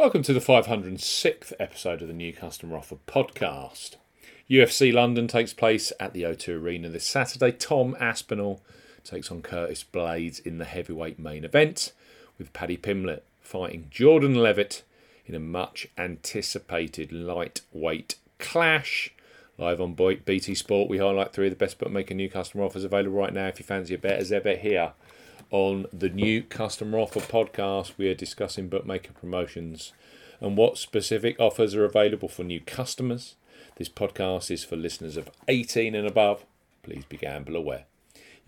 Welcome to the 506th episode of the New Customer Offer podcast. UFC London takes place at the O2 Arena this Saturday. Tom Aspinall takes on Curtis Blaydes in the heavyweight main event, with Paddy Pimblett fighting Jordan Leavitt in a much anticipated lightweight clash. Live on BT Sport, we highlight three of the best bookmaker new customer offers available right now. If you fancy a bet, as ever, here on the new customer offer podcast, we are discussing bookmaker promotions and what specific offers are available for new customers. This podcast is for listeners of 18 and above. Please be gamble aware.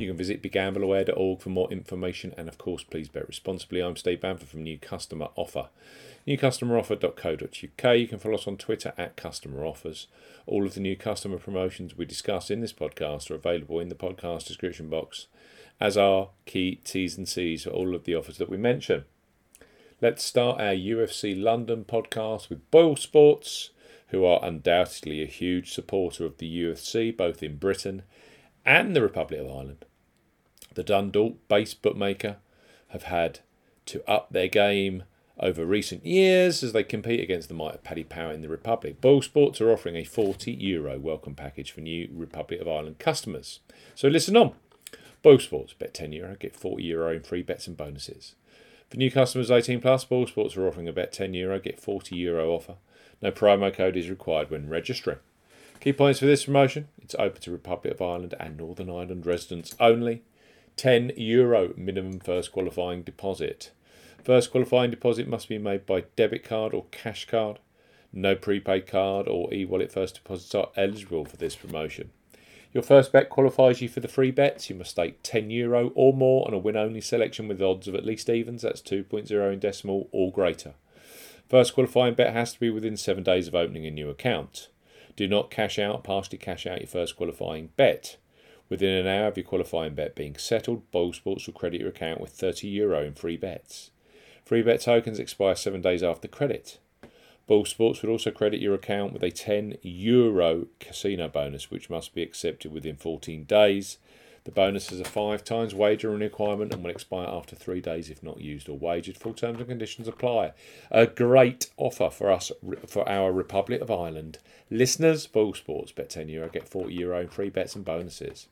You can visit begambleaware.org for more information and, of course, please bet responsibly. I'm Steve Bamford from New Customer Offer. NewCustomeroffer.co.uk. You can follow us on Twitter at Customer Offers. All of the new customer promotions we discuss in this podcast are available in the podcast description box as are key T's and C's for all of the offers that we mention. Let's start our UFC London podcast with Boyle Sports, who are undoubtedly a huge supporter of the UFC both in Britain and the Republic of Ireland. The Dundalk based bookmaker have had to up their game over recent years as they compete against the might of Paddy Power in the Republic. Boyle Sports are offering a 40 euro welcome package for new Republic of Ireland customers. So listen on. Boyle Sports, bet 10 euro, get 40 euro in free bets and bonuses. For new customers 18 plus, Boyle Sports are offering a bet 10 euro, get 40 euro offer. No promo code is required when registering. Key points for this promotion it's open to Republic of Ireland and Northern Ireland residents only. 10 euro minimum first qualifying deposit. First qualifying deposit must be made by debit card or cash card. No prepaid card or e wallet first deposits are eligible for this promotion. Your first bet qualifies you for the free bets. You must stake 10 euro or more on a win only selection with odds of at least evens, that's 2.0 in decimal or greater. First qualifying bet has to be within seven days of opening a new account. Do not cash out, partially cash out your first qualifying bet. Within an hour of your qualifying bet being settled, Boyle Sports will credit your account with 30 euro in free bets. Free bet tokens expire seven days after credit. Boyle Sports would also credit your account with a 10 euro casino bonus, which must be accepted within 14 days. The bonus is a five times wagering requirement and will expire after three days if not used or wagered. Full terms and conditions apply. A great offer for us, for our Republic of Ireland listeners. Boyle Sports, bet 10 euro, get 40 euro in free bets and bonuses.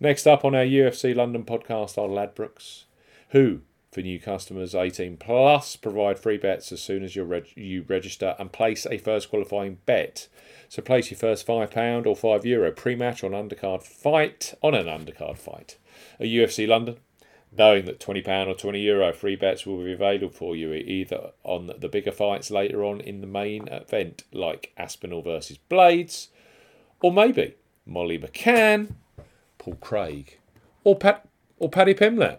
Next up on our UFC London podcast are Ladbrokes, who for new customers 18 plus. Provide free bets as soon as you reg- you register and place a first qualifying bet. So place your first £5 or €5 Euro pre-match on undercard fight on an undercard fight. At UFC London knowing that £20 or 20 euro free bets will be available for you either on the bigger fights later on in the main event like Aspinall versus Blaydes or maybe Molly McCann Paul Craig or Pat or Paddy Pimblett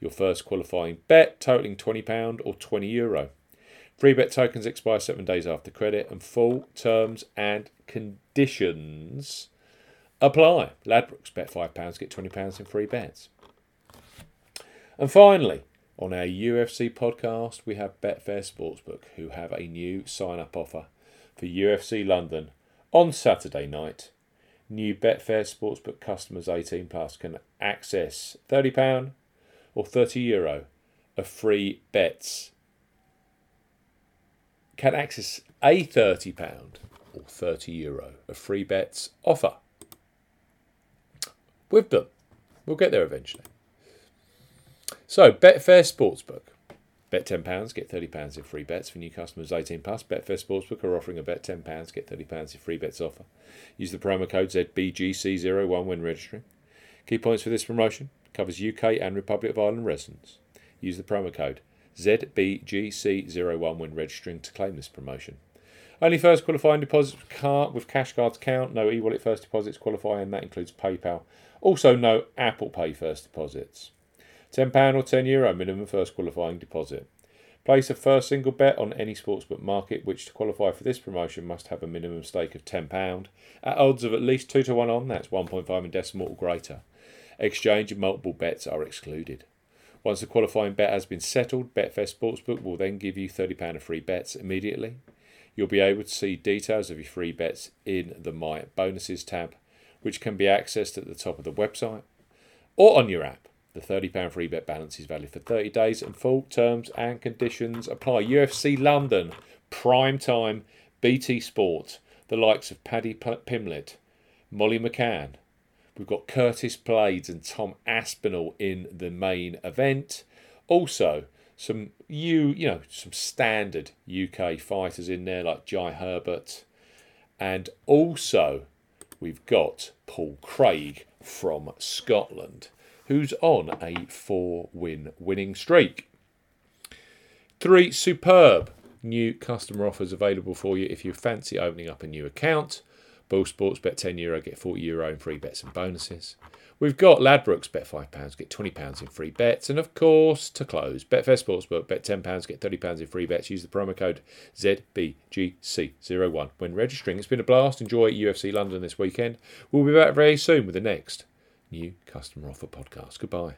your first qualifying bet totaling £20 or €20. Euro. Free bet tokens expire seven days after credit, and full terms and conditions apply. Ladbrokes bet £5, get £20 in free bets. And finally, on our UFC podcast, we have Betfair Sportsbook, who have a new sign up offer for UFC London on Saturday night. New Betfair Sportsbook customers 18 plus can access £30 or 30 euro of free bets can access a 30 pound or 30 euro of free bets offer with them. We'll get there eventually. So, Betfair Sportsbook. Bet £10, get £30 in free bets for new customers 18 plus. Betfair Sportsbook are offering a bet £10, get £30 in free bets offer. Use the promo code ZBGC01 when registering. Key points for this promotion covers UK and Republic of Ireland residents. Use the promo code ZBGC01 when registering to claim this promotion. Only first qualifying deposits with cash cards count. No e-wallet first deposits qualify, and that includes PayPal. Also, no Apple Pay first deposits. £10 or €10 Euro minimum first qualifying deposit. Place a first single bet on any sportsbook market, which to qualify for this promotion must have a minimum stake of £10 at odds of at least 2 to 1 on, that's 1.5 in decimal or greater. Exchange of multiple bets are excluded. Once the qualifying bet has been settled, Betfair Sportsbook will then give you £30 of free bets immediately. You'll be able to see details of your free bets in the My Bonuses tab, which can be accessed at the top of the website or on your app. The £30 free bet balance is valid for 30 days and full terms and conditions apply. UFC London, prime time, BT Sport, the likes of Paddy Pimblett, Molly McCann. We've got Curtis Blaydes and Tom Aspinall in the main event. Also, some you you know some standard UK fighters in there like Jai Herbert, and also we've got Paul Craig from Scotland, who's on a four-win winning streak. Three superb new customer offers available for you if you fancy opening up a new account. Boyle Sports bet 10 euro, get 40 euro in free bets and bonuses. We've got Ladbrokes, bet £5, get £20 in free bets. And of course, to close, Betfair Sportsbook, bet £10, get £30 in free bets. Use the promo code ZBGC01 when registering. It's been a blast. Enjoy UFC London this weekend. We'll be back very soon with the next new customer offer podcast. Goodbye.